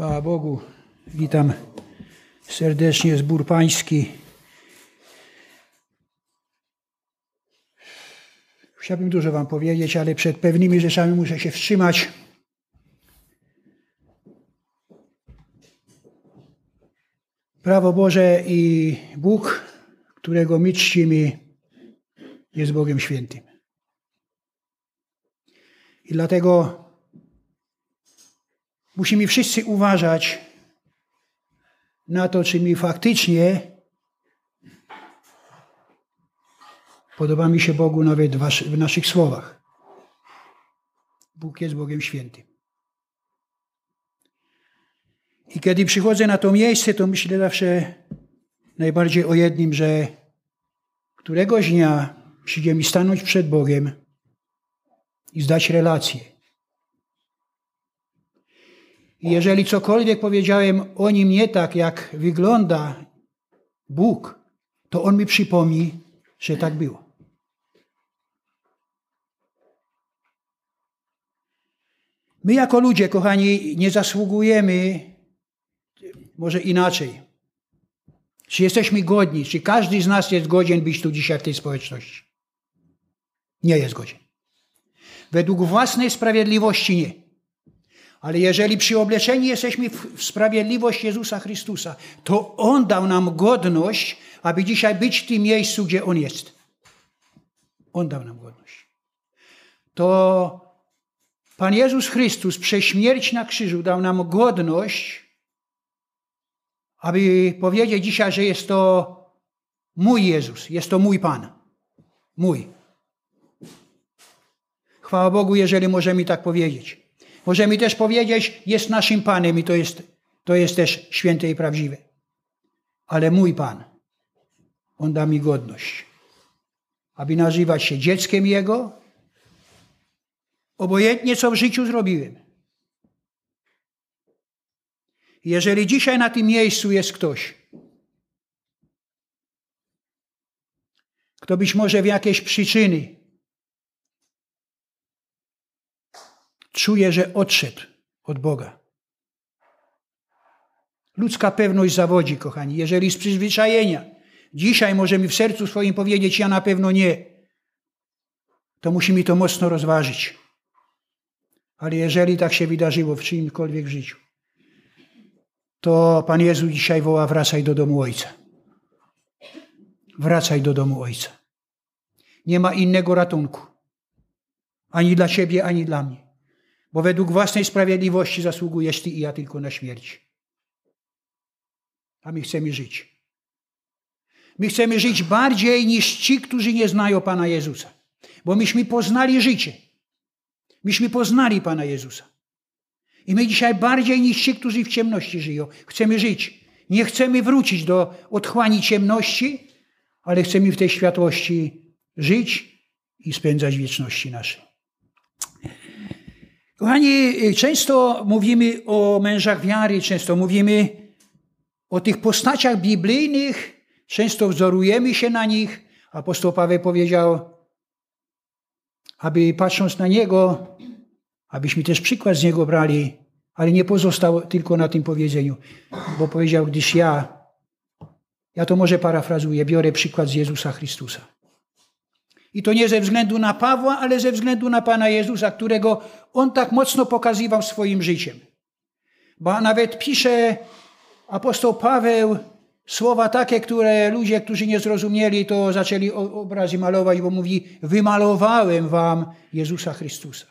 Chwała Bogu. Witam serdecznie zbór pański. Chciałbym dużo wam powiedzieć, ale przed pewnymi rzeczami muszę się wstrzymać. Prawo Boże i Bóg, którego my czcimy, jest Bogiem świętym. I dlatego musimy wszyscy uważać na to, czy mi faktycznie podoba mi się Bogu nawet w naszych słowach. Bóg jest Bogiem świętym. I kiedy przychodzę na to miejsce, to myślę zawsze najbardziej o jednym, że któregoś dnia przyjdzie mi stanąć przed Bogiem i zdać relację. Jeżeli cokolwiek powiedziałem o nim nie tak, jak wygląda Bóg, to on mi przypomni, że tak było. My jako ludzie, kochani, nie zasługujemy, może inaczej. Czy jesteśmy godni, czy każdy z nas jest godzien być tu dzisiaj w tej społeczności? Nie jest godzien. Według własnej sprawiedliwości nie. Ale jeżeli przyobleczeni jesteśmy w sprawiedliwość Jezusa Chrystusa, to On dał nam godność, aby dzisiaj być w tym miejscu, gdzie On jest. On dał nam godność. To Pan Jezus Chrystus przez śmierć na krzyżu dał nam godność, aby powiedzieć dzisiaj, że jest to mój Jezus, jest to mój Pan. Mój. Chwała Bogu, jeżeli możemy tak powiedzieć. Możemy też powiedzieć, jest naszym Panem i to jest, to jest też święte i prawdziwe. Ale mój Pan, On da mi godność, aby nazywać się dzieckiem Jego, obojętnie co w życiu zrobiłem. Jeżeli dzisiaj na tym miejscu jest ktoś, kto być może w jakiejś przyczyny czuje, że odszedł od Boga. Ludzka pewność zawodzi, kochani. Jeżeli z przyzwyczajenia dzisiaj możemy w sercu swoim powiedzieć, ja na pewno nie, to musimy to mocno rozważyć. Ale jeżeli tak się wydarzyło w czyimkolwiek życiu, to Pan Jezus dzisiaj woła: wracaj do domu Ojca. Wracaj do domu Ojca. Nie ma innego ratunku. Ani dla Ciebie, ani dla mnie. Bo według własnej sprawiedliwości zasługujesz Ty i ja tylko na śmierć. A my chcemy żyć. My chcemy żyć bardziej niż ci, którzy nie znają Pana Jezusa. Bo myśmy poznali życie. Myśmy poznali Pana Jezusa. I my dzisiaj bardziej niż ci, którzy w ciemności żyją, chcemy żyć. Nie chcemy wrócić do otchłani ciemności, ale chcemy w tej światłości żyć i spędzać wieczności nasze. Kochani, często mówimy o mężach wiary, często mówimy o tych postaciach biblijnych, często wzorujemy się na nich. Apostoł Paweł powiedział, aby patrząc na niego, abyśmy też przykład z niego brali, ale nie pozostał tylko na tym powiedzeniu, bo powiedział, gdyż ja, ja to może parafrazuję, biorę przykład z Jezusa Chrystusa. I to nie ze względu na Pawła, ale ze względu na Pana Jezusa, którego on tak mocno pokazywał swoim życiem. Bo nawet pisze apostoł Paweł słowa takie, które ludzie, którzy nie zrozumieli, to zaczęli obrazy malować, bo mówi: Wymalowałem wam Jezusa Chrystusa.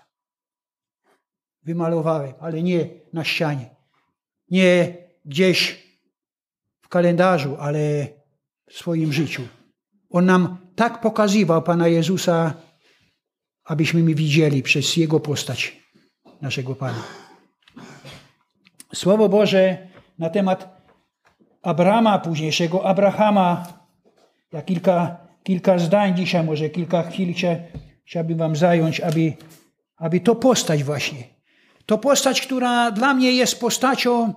Wymalowałem, ale nie na ścianie. Nie gdzieś w kalendarzu, ale w swoim życiu. On nam tak pokazywał Pana Jezusa, abyśmy mi widzieli przez Jego postać naszego Pana. Słowo Boże na temat Abrama, późniejszego Abrahama, ja kilka, kilka zdań dzisiaj, może kilka chwil chciałbym Wam zająć, aby, aby to postać właśnie. To postać, która dla mnie jest postacią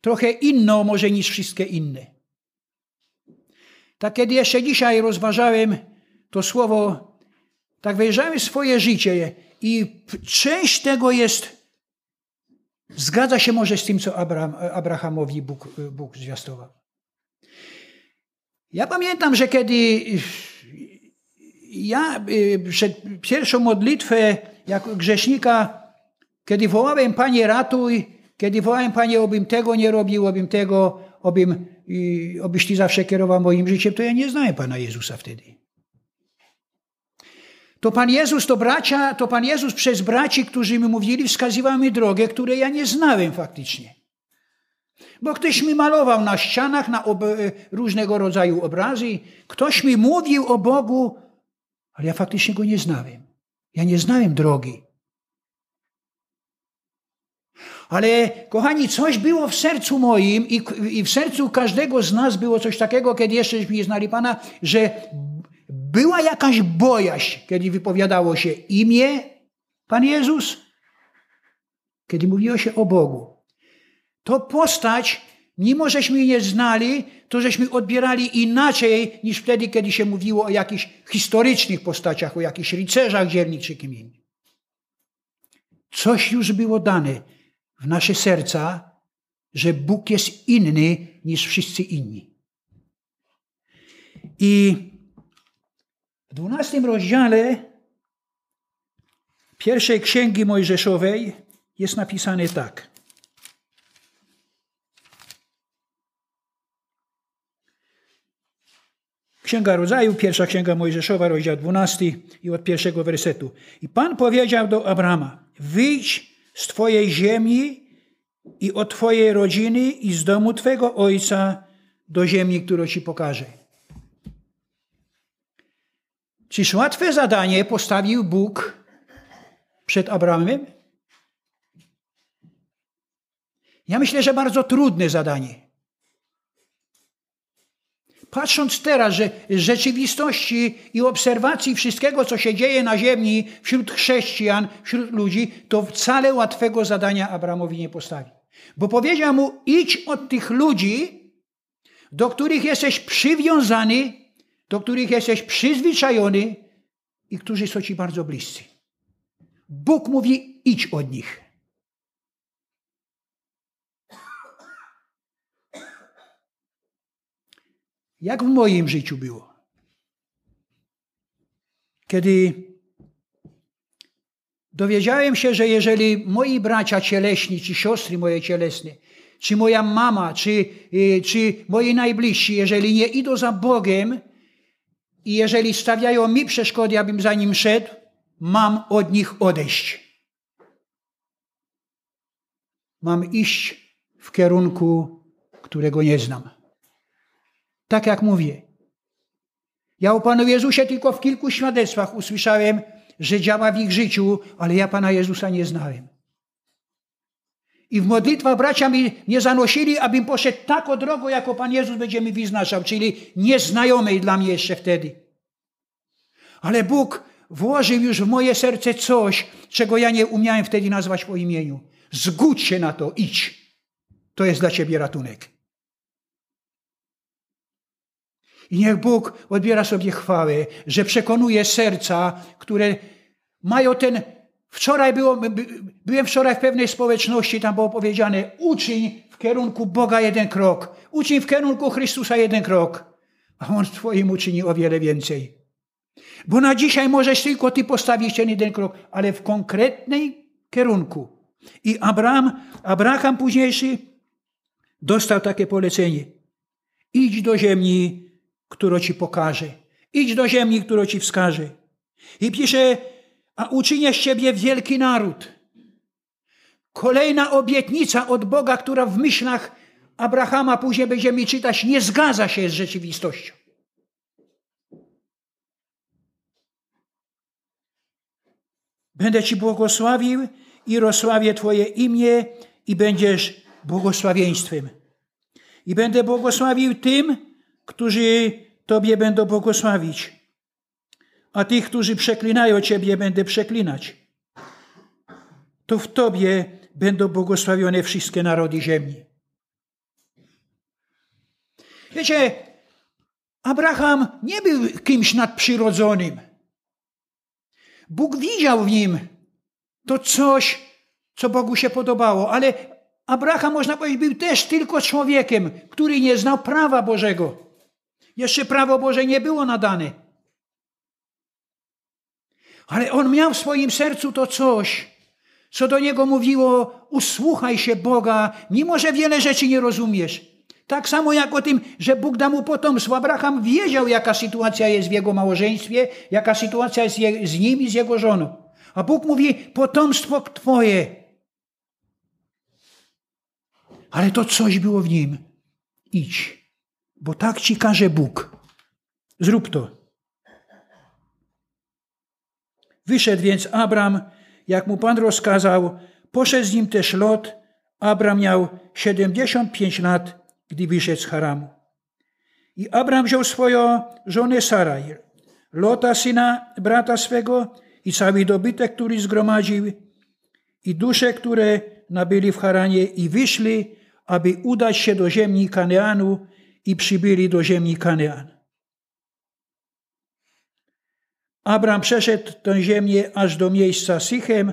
trochę inną może niż wszystkie inne. Tak kiedy jeszcze dzisiaj rozważałem to słowo, tak wejrzałem swoje życie i część tego jest zgadza się może z tym, co Abraham, Abrahamowi Bóg, Bóg zwiastował. Ja pamiętam, że kiedy ja y, przed pierwszą modlitwę jako grzesznika, kiedy wołałem Panie ratuj, kiedy wołałem Panie, obym tego nie robił, obym tego, obym, obyś Ty zawsze kierował moim życiem, to ja nie znałem Pana Jezusa wtedy. To Pan Jezus, to bracia, to Pan Jezus przez braci, którzy mi mówili, wskazywał mi drogę, której ja nie znałem faktycznie. Bo ktoś mi malował na ścianach na różnego rodzaju obrazy, ktoś mi mówił o Bogu, ale ja faktycznie go nie znałem. Ja nie znałem drogi. Ale kochani, coś było w sercu moim i, i, w sercu każdego z nas było coś takiego, kiedy jeszcze nie znali Pana, że była jakaś bojaźń, kiedy wypowiadało się imię Pan Jezus, kiedy mówiło się o Bogu. To postać, mimo żeśmy nie znali, to żeśmy odbierali inaczej niż wtedy, kiedy się mówiło o jakichś historycznych postaciach, o jakichś rycerzach dzielnych czy kim innym. Coś już było dane w nasze serca, że Bóg jest inny niż wszyscy inni. I w dwunastym rozdziale pierwszej księgi Mojżeszowej jest napisane tak. Księga Rodzaju, pierwsza księga Mojżeszowa, rozdział 12 i od pierwszego wersetu. I Pan powiedział do Abrama, wyjdź z Twojej ziemi i od Twojej rodziny i z domu Twego ojca do ziemi, którą Ci pokażę. Czyż łatwe zadanie postawił Bóg przed Abrahamem? Ja myślę, że bardzo trudne zadanie. Patrząc teraz, że rzeczywistości i obserwacji wszystkiego, co się dzieje na ziemi wśród chrześcijan, wśród ludzi, to wcale łatwego zadania Abramowi nie postawi. Bo powiedział mu: idź od tych ludzi, do których jesteś przywiązany, do których jesteś przyzwyczajony i którzy są ci bardzo bliscy. Bóg mówi: idź od nich. Jak w moim życiu było. Kiedy dowiedziałem się, że jeżeli moi bracia cieleśni, czy siostry moje cielesne, czy moja mama, czy, y, czy moi najbliżsi, jeżeli nie idą za Bogiem i jeżeli stawiają mi przeszkody, abym za nim szedł, mam od nich odejść. Mam iść w kierunku, którego nie znam. Tak jak mówię. Ja o Panu Jezusie tylko w kilku świadectwach usłyszałem, że działa w ich życiu, ale ja Pana Jezusa nie znałem. I w modlitwach bracia mi nie zanosili, abym poszedł taką drogą, jako Pan Jezus będzie mi wyznaczał, czyli nieznajomej dla mnie jeszcze wtedy. Ale Bóg włożył już w moje serce coś, czego ja nie umiałem wtedy nazwać po imieniu. Zgódź się na to, idź. To jest dla ciebie ratunek. I niech Bóg odbiera sobie chwałę, że przekonuje serca, które mają ten. Wczoraj było, byłem wczoraj w pewnej społeczności, tam było powiedziane: uczyń w kierunku Boga jeden krok, uczyń w kierunku Chrystusa jeden krok, a On w Twoim uczyni o wiele więcej. Bo na dzisiaj możesz tylko Ty postawić ten jeden krok, ale w konkretnej kierunku. I Abraham, Abraham późniejszy dostał takie polecenie. Idź do ziemi, którą ci pokaże. Idź do ziemi, którą ci wskaże. I pisze, a uczynię z ciebie wielki naród. Kolejna obietnica od Boga, która w myślach Abrahama później będziemy czytać, nie zgadza się z rzeczywistością. Będę Ci błogosławił i rozsławię Twoje imię i będziesz błogosławieństwem. I będę błogosławił tym, którzy Tobie będą błogosławić, a tych, którzy przeklinają Ciebie, będę przeklinać. To w Tobie będą błogosławione wszystkie narody ziemi. Wiecie, Abraham nie był kimś nadprzyrodzonym. Bóg widział w nim to coś, co Bogu się podobało, ale Abraham, można powiedzieć, był też tylko człowiekiem, który nie znał prawa Bożego. Jeszcze prawo Boże nie było nadane. Ale on miał w swoim sercu to coś, co do niego mówiło: usłuchaj się Boga, mimo że wiele rzeczy nie rozumiesz. Tak samo jak o tym, że Bóg da mu potomstwo. Abraham wiedział, jaka sytuacja jest w jego małżeństwie, jaka sytuacja jest z nim i z jego żoną. A Bóg mówi: potomstwo twoje. Ale to coś było w nim. Idź, bo tak ci każe Bóg. Zrób to. Wyszedł więc Abram, jak mu Pan rozkazał, poszedł z nim też Lot. Abram miał 75 lat, gdy wyszedł z Haramu. I Abram wziął swoją żonę Saraj, Lota, syna brata swego i cały dobytek, który zgromadził i dusze, które nabyli w Haranie i wyszli, aby udać się do ziemi Kaneanu i przybyli do ziemi Kanean. Abram przeszedł tę ziemię aż do miejsca Sychem,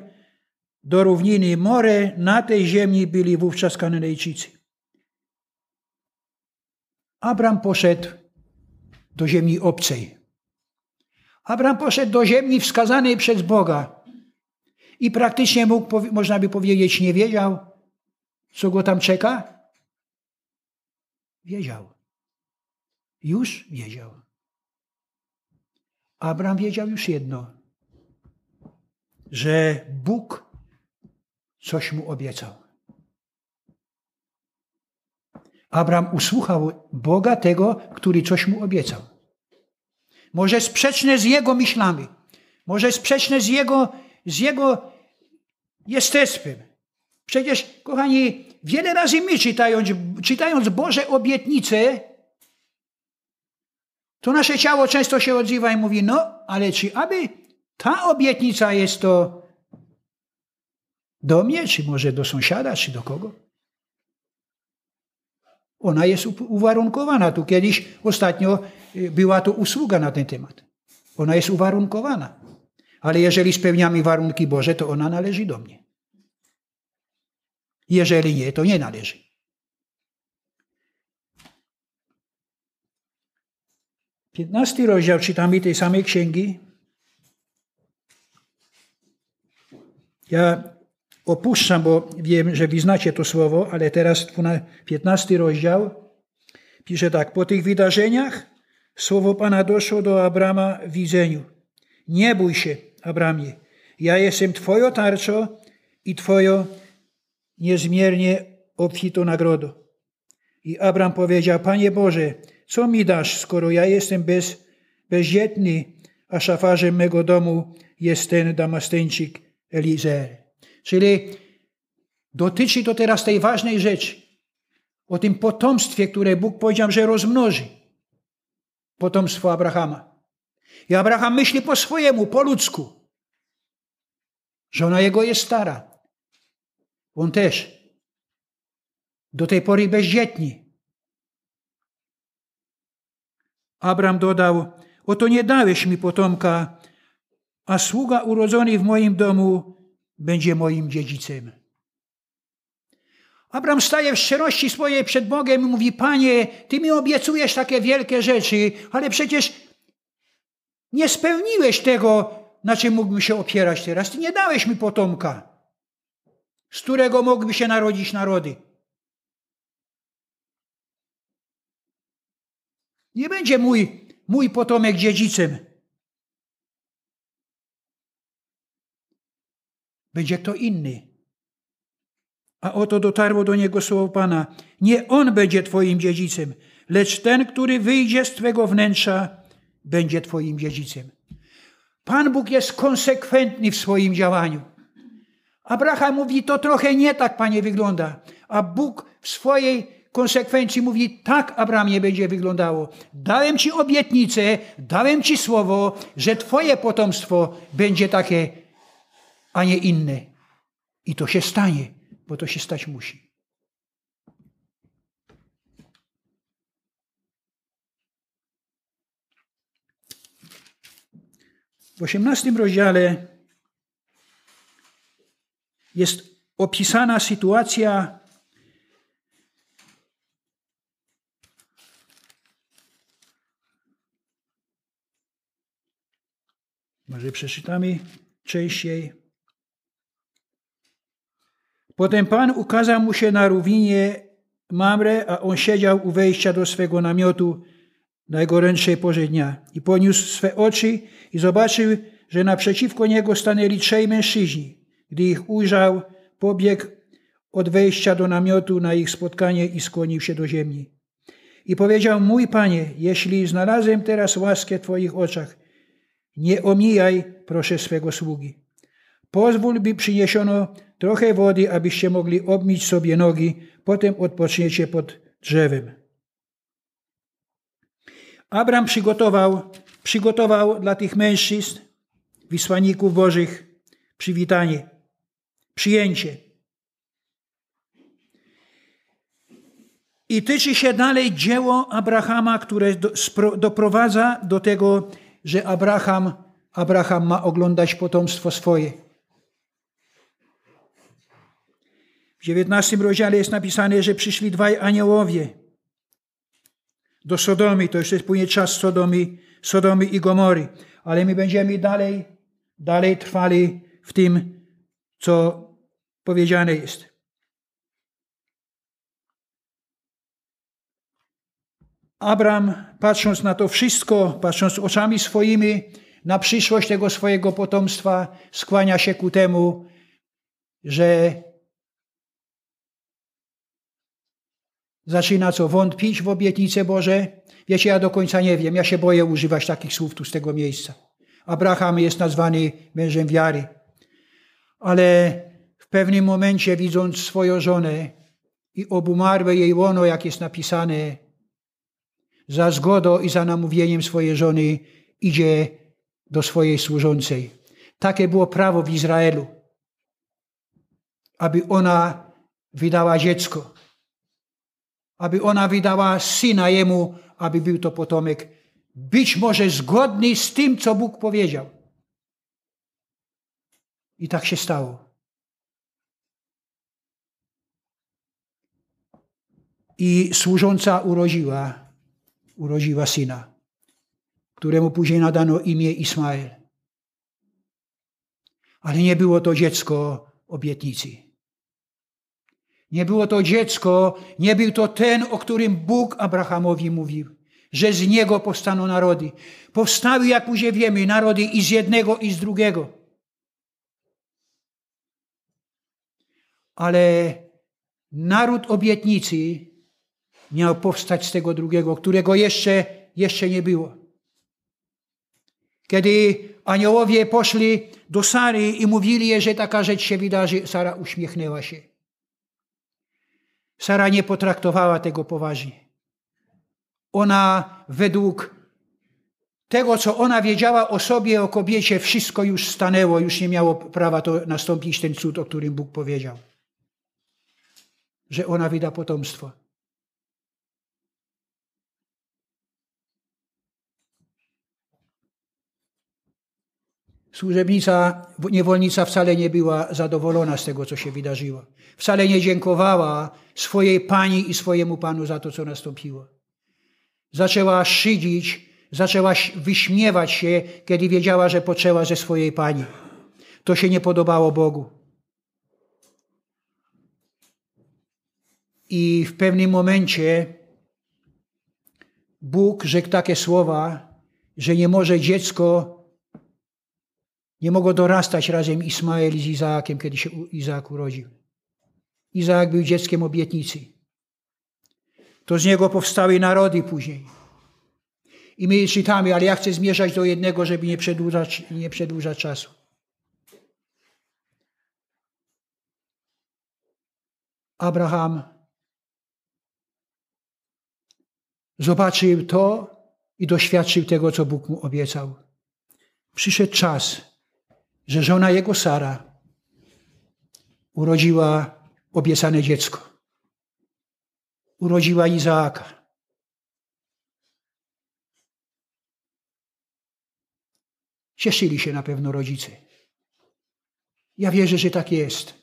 do równiny More. Na tej ziemi byli wówczas Kananejczycy. Abram poszedł do ziemi obcej. Abram poszedł do ziemi wskazanej przez Boga i praktycznie mógł, można by powiedzieć, nie wiedział, co go tam czeka. Wiedział. Już wiedział. Abram wiedział już jedno, że Bóg coś mu obiecał. Abram usłuchał Boga tego, który coś mu obiecał. Może sprzeczne z jego myślami, może sprzeczne z jego, z jego jestestwem. Przecież, kochani, wiele razy my czytając, czytając Boże obietnice, to nasze ciało często się odzywa i mówi, no, ale czy aby ta obietnica jest to do mnie, czy może do sąsiada, czy do kogo? Ona jest uwarunkowana. Tu kiedyś ostatnio y, była to usługa na ten temat. Ona jest uwarunkowana. Ale jeżeli spełniamy warunki Boże, to ona należy do mnie. Jeżeli nie, to nie należy. 15 rozdział czytamy tej samej księgi. Ja opuszczam, bo wiem, że wy znacie to słowo, ale teraz 15 rozdział pisze tak. Po tych wydarzeniach słowo Pana doszło do Abrama w widzeniu. Nie bój się, Abramie. Ja jestem Twoją tarczą i Twoją niezmiernie obfitą nagrodą. I Abram powiedział, Panie Boże, co mi dasz, skoro ja jestem bez, bezdzietny, a szafarzem mego domu jest ten Damasteńczyk Elizer. Czyli dotyczy to teraz tej ważnej rzeczy. O tym potomstwie, które Bóg powiedział, że rozmnoży. Potomstwo Abrahama. I Abraham myśli po swojemu, po ludzku. Żona jego jest stara. On też. Do tej pory bezdzietni. Abram dodał: Oto nie dałeś mi potomka, a sługa urodzony w moim domu będzie moim dziedzicem. Abram staje w szczerości swojej przed Bogiem i mówi: Panie, ty mi obiecujesz takie wielkie rzeczy, ale przecież nie spełniłeś tego, na czym mógłbym się opierać teraz. Ty nie dałeś mi potomka, z którego mogłyby się narodzić narody. Nie będzie mój, mój potomek dziedzicem. Będzie kto inny. A oto dotarło do niego słowo Pana. Nie on będzie Twoim dziedzicem, lecz ten, który wyjdzie z Twego wnętrza, będzie Twoim dziedzicem. Pan Bóg jest konsekwentny w swoim działaniu. Abraham mówi, to trochę nie tak, Panie, wygląda. A Bóg w swojej konsekwencji mówi, tak Abramie będzie wyglądało. Dałem Ci obietnicę, dałem Ci słowo, że Twoje potomstwo będzie takie, a nie inne. I to się stanie, bo to się stać musi. W osiemnastym rozdziale jest opisana sytuacja Może przeczytamy częściej. Potem Pan ukazał mu się na równinie Mamre, a on siedział u wejścia do swego namiotu najgorętszej porze dnia. I poniósł swe oczy i zobaczył, że naprzeciwko niego stanęli trzej mężczyźni. Gdy ich ujrzał, pobiegł od wejścia do namiotu na ich spotkanie i skłonił się do ziemi. I powiedział, mój panie, jeśli znalazłem teraz łaskę w twoich oczach, nie omijaj, proszę swego sługi. Pozwól, by przyniesiono trochę wody, abyście mogli obmyć sobie nogi, potem odpoczniecie pod drzewem. Abram przygotował, przygotował dla tych mężczyzn, wysłanników Bożych, przywitanie, przyjęcie. I tyczy się dalej dzieło Abrahama, które doprowadza do tego, że Abraham, Abraham ma oglądać potomstwo swoje. W 19 rozdziale jest napisane, że przyszli dwaj aniołowie do Sodomy. To już jest później czas Sodomy, Sodomy i Gomory. Ale my będziemy dalej, dalej trwali w tym, co powiedziane jest. Abraham, patrząc na to wszystko, patrząc oczami swoimi na przyszłość tego swojego potomstwa, skłania się ku temu, że zaczyna co wątpić w obietnice Boże. Wiecie, ja do końca nie wiem, ja się boję używać takich słów tu z tego miejsca. Abraham jest nazwany mężem wiary. Ale w pewnym momencie, widząc swoją żonę i obumarłe jej łono, jak jest napisane, za zgodą i za namówieniem swojej żony idzie do swojej służącej. Takie było prawo w Izraelu, aby ona wydała dziecko, aby ona wydała syna jemu, aby był to potomek, być może zgodny z tym, co Bóg powiedział. I tak się stało. I służąca urodziła urodziła syna, któremu później nadano imię Ismael. Ale nie było to dziecko obietnicy. Nie było to dziecko, nie był to ten, o którym Bóg Abrahamowi mówił, że z niego powstaną narody. Powstały, jak później wiemy, narody i z jednego, i z drugiego. Ale naród obietnicy miał powstać z tego drugiego, którego jeszcze, jeszcze nie było. Kiedy aniołowie poszli do Sary i mówili jej, że taka rzecz się wydarzy, Sara uśmiechnęła się. Sara nie potraktowała tego poważnie. Ona według tego, co ona wiedziała o sobie, o kobiecie, wszystko już stanęło, już nie miało prawa to nastąpić ten cud, o którym Bóg powiedział. Że ona wyda potomstwo. Służebnica, niewolnica wcale nie była zadowolona z tego, co się wydarzyło. Wcale nie dziękowała swojej pani i swojemu panu za to, co nastąpiło. Zaczęła szydzić, zaczęła wyśmiewać się, kiedy wiedziała, że poczęła ze swojej pani. To się nie podobało Bogu. I w pewnym momencie Bóg rzekł takie słowa, że nie może dziecko nie mogło dorastać razem Ismael z Izaakiem, kiedy się Izaak urodził. Izaak był dzieckiem obietnicy. To z niego powstały narody później. I my czytamy, ale ja chcę zmierzać do jednego, żeby nie przedłużać, nie przedłużać czasu. Abraham zobaczył to i doświadczył tego, co Bóg mu obiecał. Przyszedł czas, że żona jego Sara urodziła obiecane dziecko. Urodziła Izaaka. Cieszyli się na pewno rodzice. Ja wierzę, że tak jest.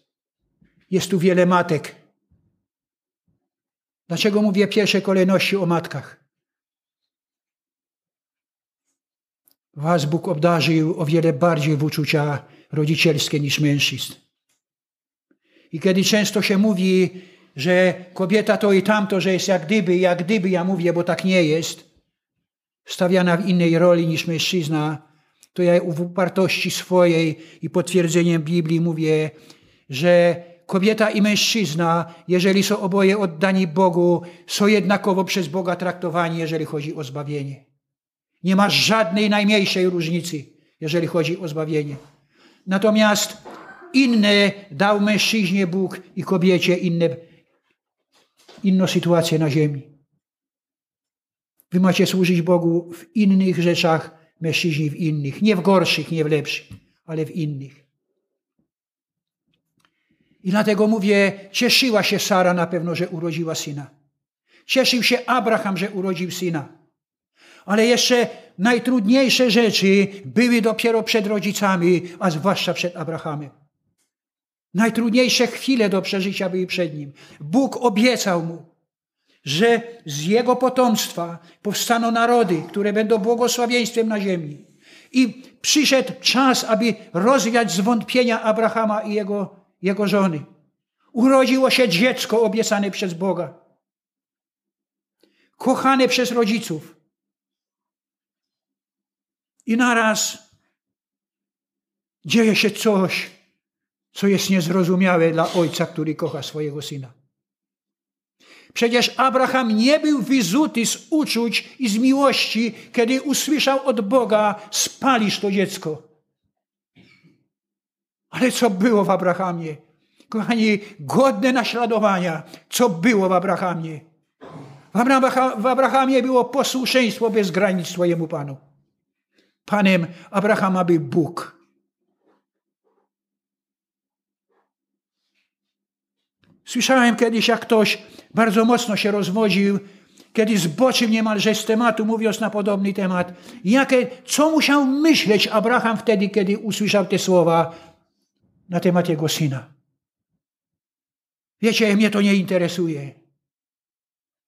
Jest tu wiele matek. Dlaczego mówię pierwszej kolejności o matkach? Was Bóg obdarzył o wiele bardziej w uczucia rodzicielskie niż mężczyzn. I kiedy często się mówi, że kobieta to i tamto, że jest jak gdyby, jak gdyby, ja mówię, bo tak nie jest, stawiana w innej roli niż mężczyzna, to ja w upartości swojej i potwierdzeniem Biblii mówię, że kobieta i mężczyzna, jeżeli są oboje oddani Bogu, są jednakowo przez Boga traktowani, jeżeli chodzi o zbawienie. Nie ma żadnej najmniejszej różnicy, jeżeli chodzi o zbawienie. Natomiast inne dał mężczyźnie Bóg i kobiecie inne, inną sytuację na ziemi. Wy macie służyć Bogu w innych rzeczach, mężczyźni w innych. Nie w gorszych, nie w lepszych, ale w innych. I dlatego mówię, cieszyła się Sara na pewno, że urodziła syna. Cieszył się Abraham, że urodził syna. Ale jeszcze najtrudniejsze rzeczy były dopiero przed rodzicami, a zwłaszcza przed Abrahamem. Najtrudniejsze chwile do przeżycia były przed nim. Bóg obiecał mu, że z jego potomstwa powstaną narody, które będą błogosławieństwem na ziemi. I przyszedł czas, aby rozwiać zwątpienia Abrahama i jego, jego żony. Urodziło się dziecko obiecane przez Boga. Kochane przez rodziców. I naraz dzieje się coś, co jest niezrozumiałe dla ojca, który kocha swojego syna. Przecież Abraham nie był wyzuty z uczuć i z miłości, kiedy usłyszał od Boga: spalisz to dziecko. Ale co było w Abrahamie? Kochani, godne naśladowania, co było w Abrahamie. W Abrahamie było posłuszeństwo bez granic swojemu Panu. Panem Abrahama był Bóg. Słyszałem kiedyś, jak ktoś bardzo mocno się rozwodził, kiedy zboczył niemalże z tematu, mówiąc na podobny temat. Jakie, co musiał myśleć Abraham wtedy, kiedy usłyszał te słowa na temat jego syna? Wiecie, mnie to nie interesuje.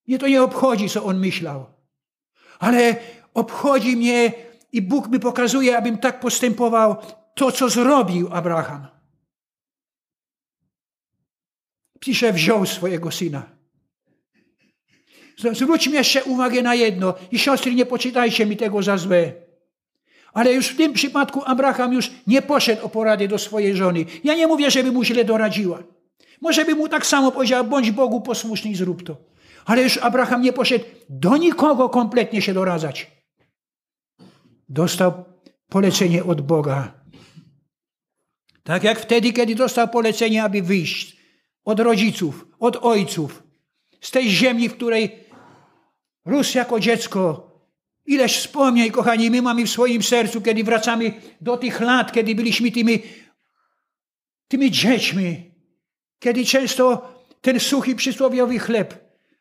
Mnie to nie obchodzi, co on myślał. Ale obchodzi mnie i Bóg mi pokazuje, abym tak postępował, to, co zrobił Abraham. Pisze, wziął swojego syna. Zwróćmy jeszcze uwagę na jedno. I siostry, nie poczytajcie mi tego za złe. Ale już w tym przypadku Abraham już nie poszedł o poradę do swojej żony. Ja nie mówię, żeby mu źle doradziła. Może by mu tak samo powiedział, bądź Bogu posłuszny i zrób to. Ale już Abraham nie poszedł do nikogo kompletnie się doradzać. Dostał polecenie od Boga. Tak jak wtedy, kiedy dostał polecenie, aby wyjść od rodziców, od ojców, z tej ziemi, w której rósł jako dziecko. Ileż wspomnień, kochani, my mamy w swoim sercu, kiedy wracamy do tych lat, kiedy byliśmy tymi, tymi dziećmi, kiedy często ten suchy przysłowiowy chleb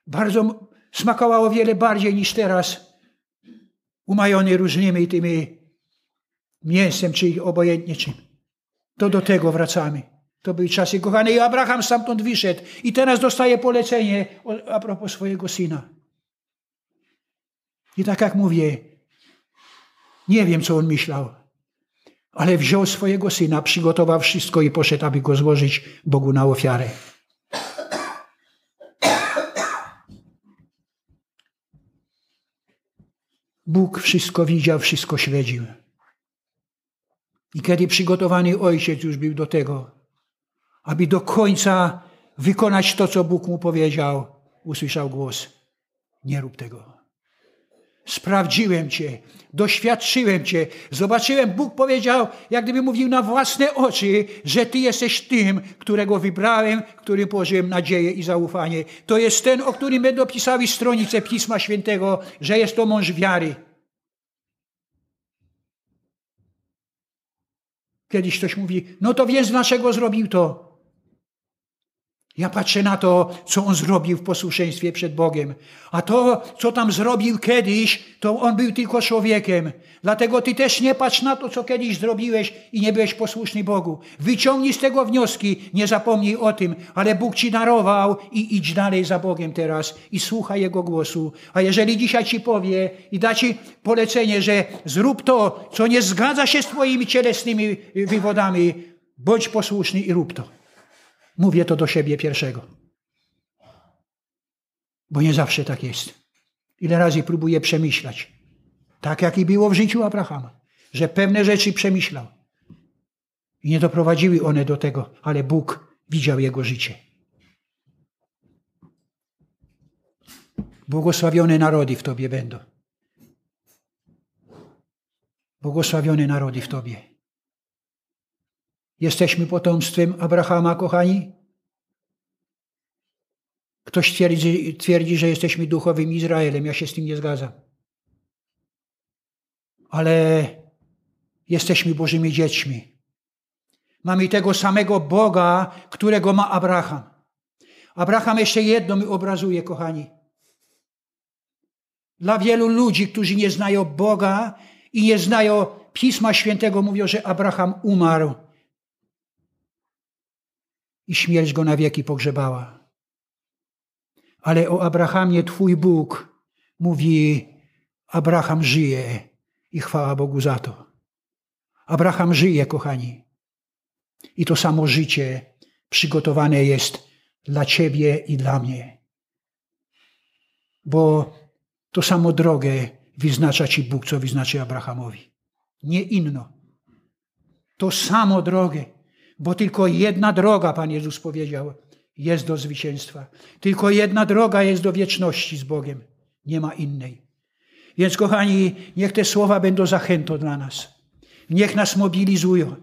bardzo smakował o wiele bardziej niż teraz, umajony różnymi tymi mięsem, czy obojętnie czym. To do tego wracamy. To były czasy kochane i Abraham stamtąd wyszedł i teraz dostaje polecenie a propos swojego syna. I tak jak mówię, nie wiem, co on myślał, ale wziął swojego syna, przygotował wszystko i poszedł, aby go złożyć Bogu na ofiarę. Bóg wszystko widział, wszystko śledził. I kiedy przygotowany ojciec już był do tego, aby do końca wykonać to, co Bóg mu powiedział, usłyszał głos: Nie rób tego. Sprawdziłem Cię, doświadczyłem Cię, zobaczyłem, Bóg powiedział, jak gdyby mówił na własne oczy, że Ty jesteś tym, którego wybrałem, którym położyłem nadzieję i zaufanie. To jest ten, o którym będą pisały stronice Pisma Świętego, że jest to mąż wiary. Kiedyś ktoś mówi, no to więc dlaczego zrobił to? Ja patrzę na to, co on zrobił w posłuszeństwie przed Bogiem. A to, co tam zrobił kiedyś, to on był tylko człowiekiem. Dlatego ty też nie patrz na to, co kiedyś zrobiłeś i nie byłeś posłuszny Bogu. Wyciągnij z tego wnioski, nie zapomnij o tym, ale Bóg ci darował i idź dalej za Bogiem teraz i słuchaj Jego głosu. A jeżeli dzisiaj ci powie i da ci polecenie, że zrób to, co nie zgadza się z twoimi cielesnymi wywodami, bądź posłuszny i rób to. Mówię to do siebie pierwszego. Bo nie zawsze tak jest. Ile razy próbuję przemyślać. Tak jak i było w życiu Abrahama. Że pewne rzeczy przemyślał. I nie doprowadziły one do tego, ale Bóg widział jego życie. Błogosławione narody w Tobie będą. Błogosławione narody w Tobie. Jesteśmy potomstwem Abrahama, kochani? Ktoś twierdzi, twierdzi, że jesteśmy duchowym Izraelem. Ja się z tym nie zgadzam. Ale jesteśmy Bożymi dziećmi. Mamy tego samego Boga, którego ma Abraham. Abraham jeszcze jedno mi obrazuje, kochani. Dla wielu ludzi, którzy nie znają Boga i nie znają Pisma Świętego, mówią, że Abraham umarł i śmierć go na wieki pogrzebała. Ale o Abrahamie Twój Bóg mówi: Abraham żyje i chwała Bogu za to. Abraham żyje, kochani. I to samo życie przygotowane jest dla Ciebie i dla mnie. Bo to samo drogę wyznacza Ci Bóg, co wyznaczy Abrahamowi. Nie inno. To samo drogę. Bo tylko jedna droga, Pan Jezus powiedział, jest do zwycięstwa. Tylko jedna droga jest do wieczności z Bogiem. Nie ma innej. Więc, kochani, niech te słowa będą zachętą dla nas. Niech nas mobilizują.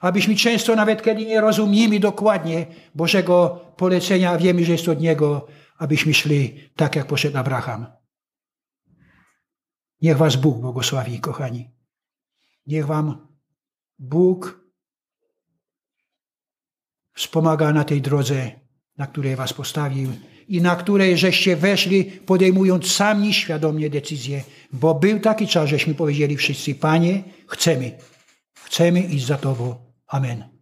Abyśmy często, nawet kiedy nie rozumiemy dokładnie Bożego polecenia, wiemy, że jest od Niego, abyśmy szli tak, jak poszedł Abraham. Niech Was Bóg błogosławi, kochani. Niech Wam Bóg wspomaga na tej drodze, na której was postawił i na której żeście weszli, podejmując sami świadomie decyzje, bo był taki czas, żeśmy powiedzieli wszyscy, Panie, chcemy, chcemy iść za Tobą. Amen.